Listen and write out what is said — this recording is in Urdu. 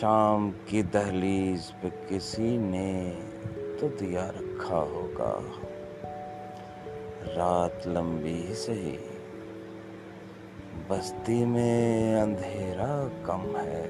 شام کی دہلیز پہ کسی نے تو دیا رکھا ہوگا۔ رات لمبی سہی بستی میں اندھیرا کم ہے۔